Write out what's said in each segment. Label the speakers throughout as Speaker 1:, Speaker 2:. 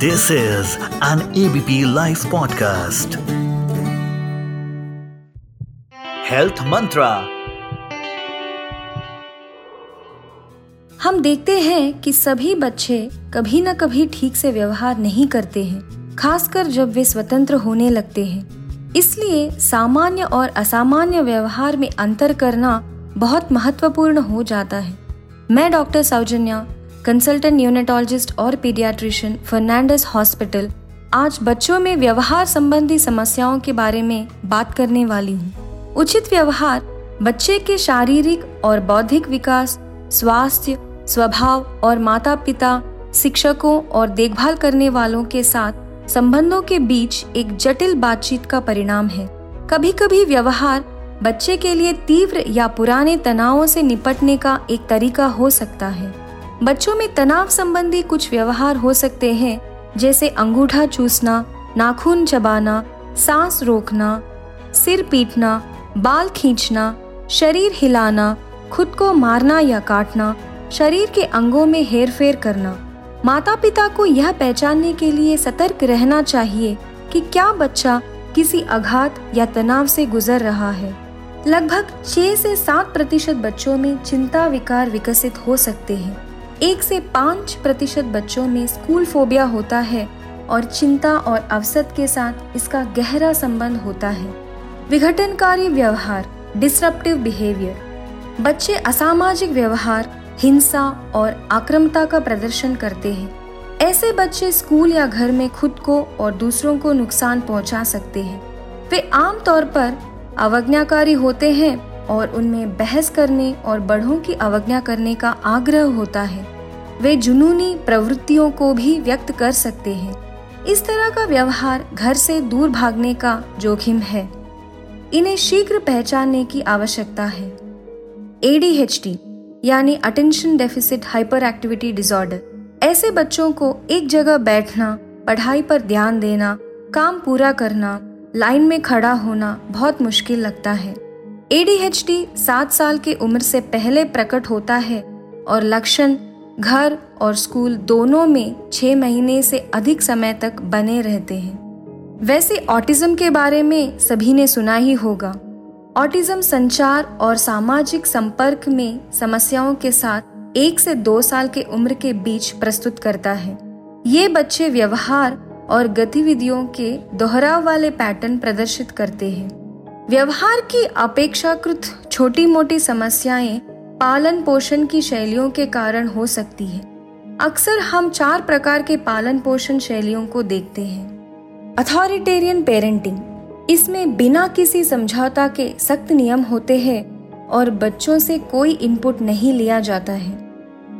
Speaker 1: This is an ABP Life podcast. Health Mantra.
Speaker 2: हम देखते हैं कि सभी बच्चे कभी न कभी ठीक से व्यवहार नहीं करते हैं, खासकर जब वे स्वतंत्र होने लगते हैं इसलिए सामान्य और असामान्य व्यवहार में अंतर करना बहुत महत्वपूर्ण हो जाता है मैं डॉक्टर सौजन्या कंसल्टेंट न्यूनेटोलॉजिस्ट और पीडियाट्रिशियन फर्नांडस हॉस्पिटल आज बच्चों में व्यवहार संबंधी समस्याओं के बारे में बात करने वाली हूँ। उचित व्यवहार, बच्चे के शारीरिक और बौद्धिक विकास, स्वास्थ्य, स्वभाव और माता पिता शिक्षकों और देखभाल करने वालों के साथ संबंधों के बीच एक जटिल बातचीत का परिणाम है। कभी कभी व्यवहार बच्चे के लिए तीव्र या पुराने तनावों से निपटने का एक तरीका हो सकता है। बच्चों में तनाव संबंधी कुछ व्यवहार हो सकते हैं, जैसे अंगूठा चूसना, नाखून चबाना, सांस रोकना, सिर पीटना, बाल खींचना, शरीर हिलाना, खुद को मारना या काटना, शरीर के अंगों में हेर फेर करना। माता पिता को यह पहचानने के लिए सतर्क रहना चाहिए कि क्या बच्चा किसी आघात या तनाव से गुजर रहा है। लगभग 6 से 7 प्रतिशत बच्चों में चिंता विकार विकसित हो सकते हैं। एक से पाँच प्रतिशत बच्चों में स्कूल फोबिया होता है और चिंता और अवसत के साथ इसका गहरा संबंध होता है। विघटनकारी व्यवहार डिसरप्टिव बिहेवियर बच्चे असामाजिक व्यवहार, हिंसा और आक्रमता का प्रदर्शन करते हैं। ऐसे बच्चे स्कूल या घर में खुद को और दूसरों को नुकसान पहुँचा सकते हैं। वे आमतौर पर अवज्ञाकारी होते हैं और उनमें बहस करने और बढ़ों की अवज्ञा करने का आग्रह होता है। वे जुनूनी प्रवृत्तियों को भी व्यक्त कर सकते हैं। इस तरह का व्यवहार घर से दूर भागने का जोखिम है। इन्हें शीघ्र पहचानने की आवश्यकता है। एडीएचडी यानी attention deficit hyper activity disorder ऐसे बच्चों को एक जगह बैठना, पढ़ाई पर ध्यान देना, काम पूरा करना, लाइन में खड़ा होना बहुत मुश्किल लगता है। एडीएचडी सात साल की उम्र से पहले प्रकट होता है और लक्षण घर और स्कूल दोनों में छह महीने से अधिक समय तक बने रहते हैं। वैसे ऑटिज्म के बारे में सभी ने सुना ही होगा। ऑटिज्म संचार और सामाजिक संपर्क में समस्याओं के साथ एक से दो साल के उम्र के बीच प्रस्तुत करता है। ये बच्चे व्यवहार और गतिविधियों के दोहराव वाले पैटर्न प्रदर्शित करते हैं। व्यवहार की अपेक्षाकृत छोटी मोटी समस्याएँ पालन पोषण की शैलियों के कारण हो सकती है। अक्सर हम चार प्रकार के पालन पोषण शैलियों को देखते हैं। अथॉरिटेरियन पेरेंटिंग इसमें बिना किसी समझौता के सख्त नियम होते हैं और बच्चों से कोई इनपुट नहीं लिया जाता है।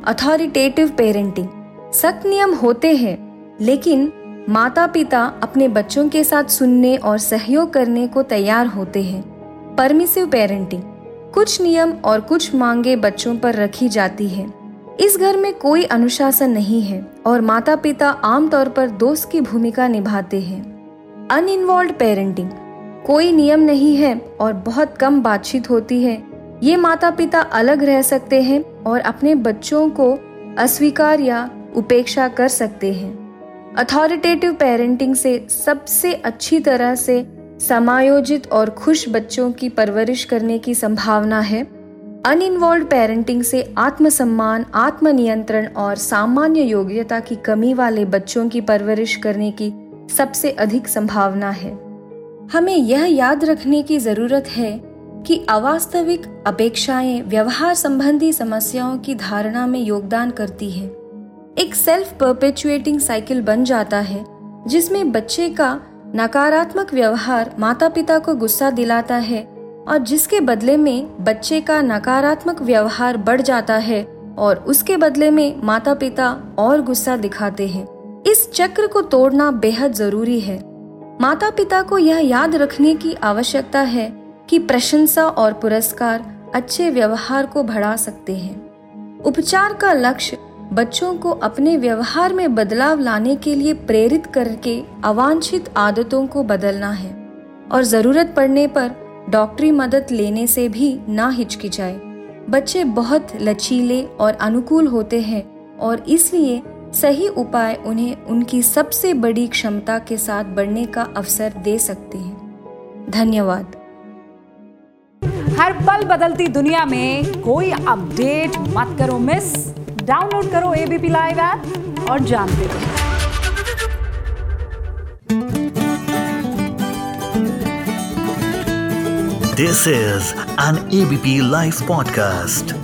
Speaker 2: अथॉरिटेटिव पेरेंटिंग सख्त नियम होते हैं, लेकिन माता पिता अपने बच्चों के साथ सुनने और सहयोग करने को तैयार होते हैं। परमिसिव पेरेंटिंग कुछ नियम और कुछ मांगे बच्चों पर रखी जाती है। इस घर में कोई अनुशासन नहीं है और माता पिता आमतौर पर दोस्त की भूमिका निभाते हैं। अनइन्वॉल्व पेरेंटिंग कोई नियम नहीं है और बहुत कम बातचीत होती है। ये माता पिता अलग रह सकते हैं और अपने बच्चों को अस्वीकार या उपेक्षा कर सकते हैं। अथॉरिटेटिव पेरेंटिंग से सबसे अच्छी तरह से समायोजित और खुश बच्चों की परवरिश करने की संभावना है। अनइन्वॉल्व पेरेंटिंग से आत्मसम्मान, आत्मनियंत्रण और सामान्य योग्यता की कमी वाले बच्चों की परवरिश करने की सबसे अधिक संभावना है। हमें यह याद रखने की ज़रूरत है कि अवास्तविक अपेक्षाएँ व्यवहार संबंधी समस्याओं की धारणा में योगदान करती है। एक सेल्फ परपेचुएटिंग साइकिल बन जाता है, जिसमें बच्चे का नकारात्मक व्यवहार माता पिता को गुस्सा दिलाता है और जिसके बदले में बच्चे का नकारात्मक व्यवहार बढ़ जाता है और उसके बदले में माता पिता और गुस्सा दिखाते हैं। इस चक्र को तोड़ना बेहद ज़रूरी है। माता पिता को यह याद रखने की आवश्यकता है कि प्रशंसा और पुरस्कार अच्छे व्यवहार को बढ़ा सकते हैं। उपचार का लक्ष्य बच्चों को अपने व्यवहार में बदलाव लाने के लिए प्रेरित करके अवांछित आदतों को बदलना है और ज़रूरत पड़ने पर डॉक्टरी मदद लेने से भी ना हिचकिचाए। बच्चे बहुत लचीले और अनुकूल होते हैं और इसलिए सही उपाय उन्हें उनकी सबसे बड़ी क्षमता के साथ बढ़ने का अवसर दे सकते हैं। धन्यवाद।
Speaker 3: हर पल बदलती दुनिया में कोई अपडेट मत करो, मिस। डाउनलोड करो एबीपी लाइव ऐप और जानते रहो
Speaker 1: this is an ABP live podcast.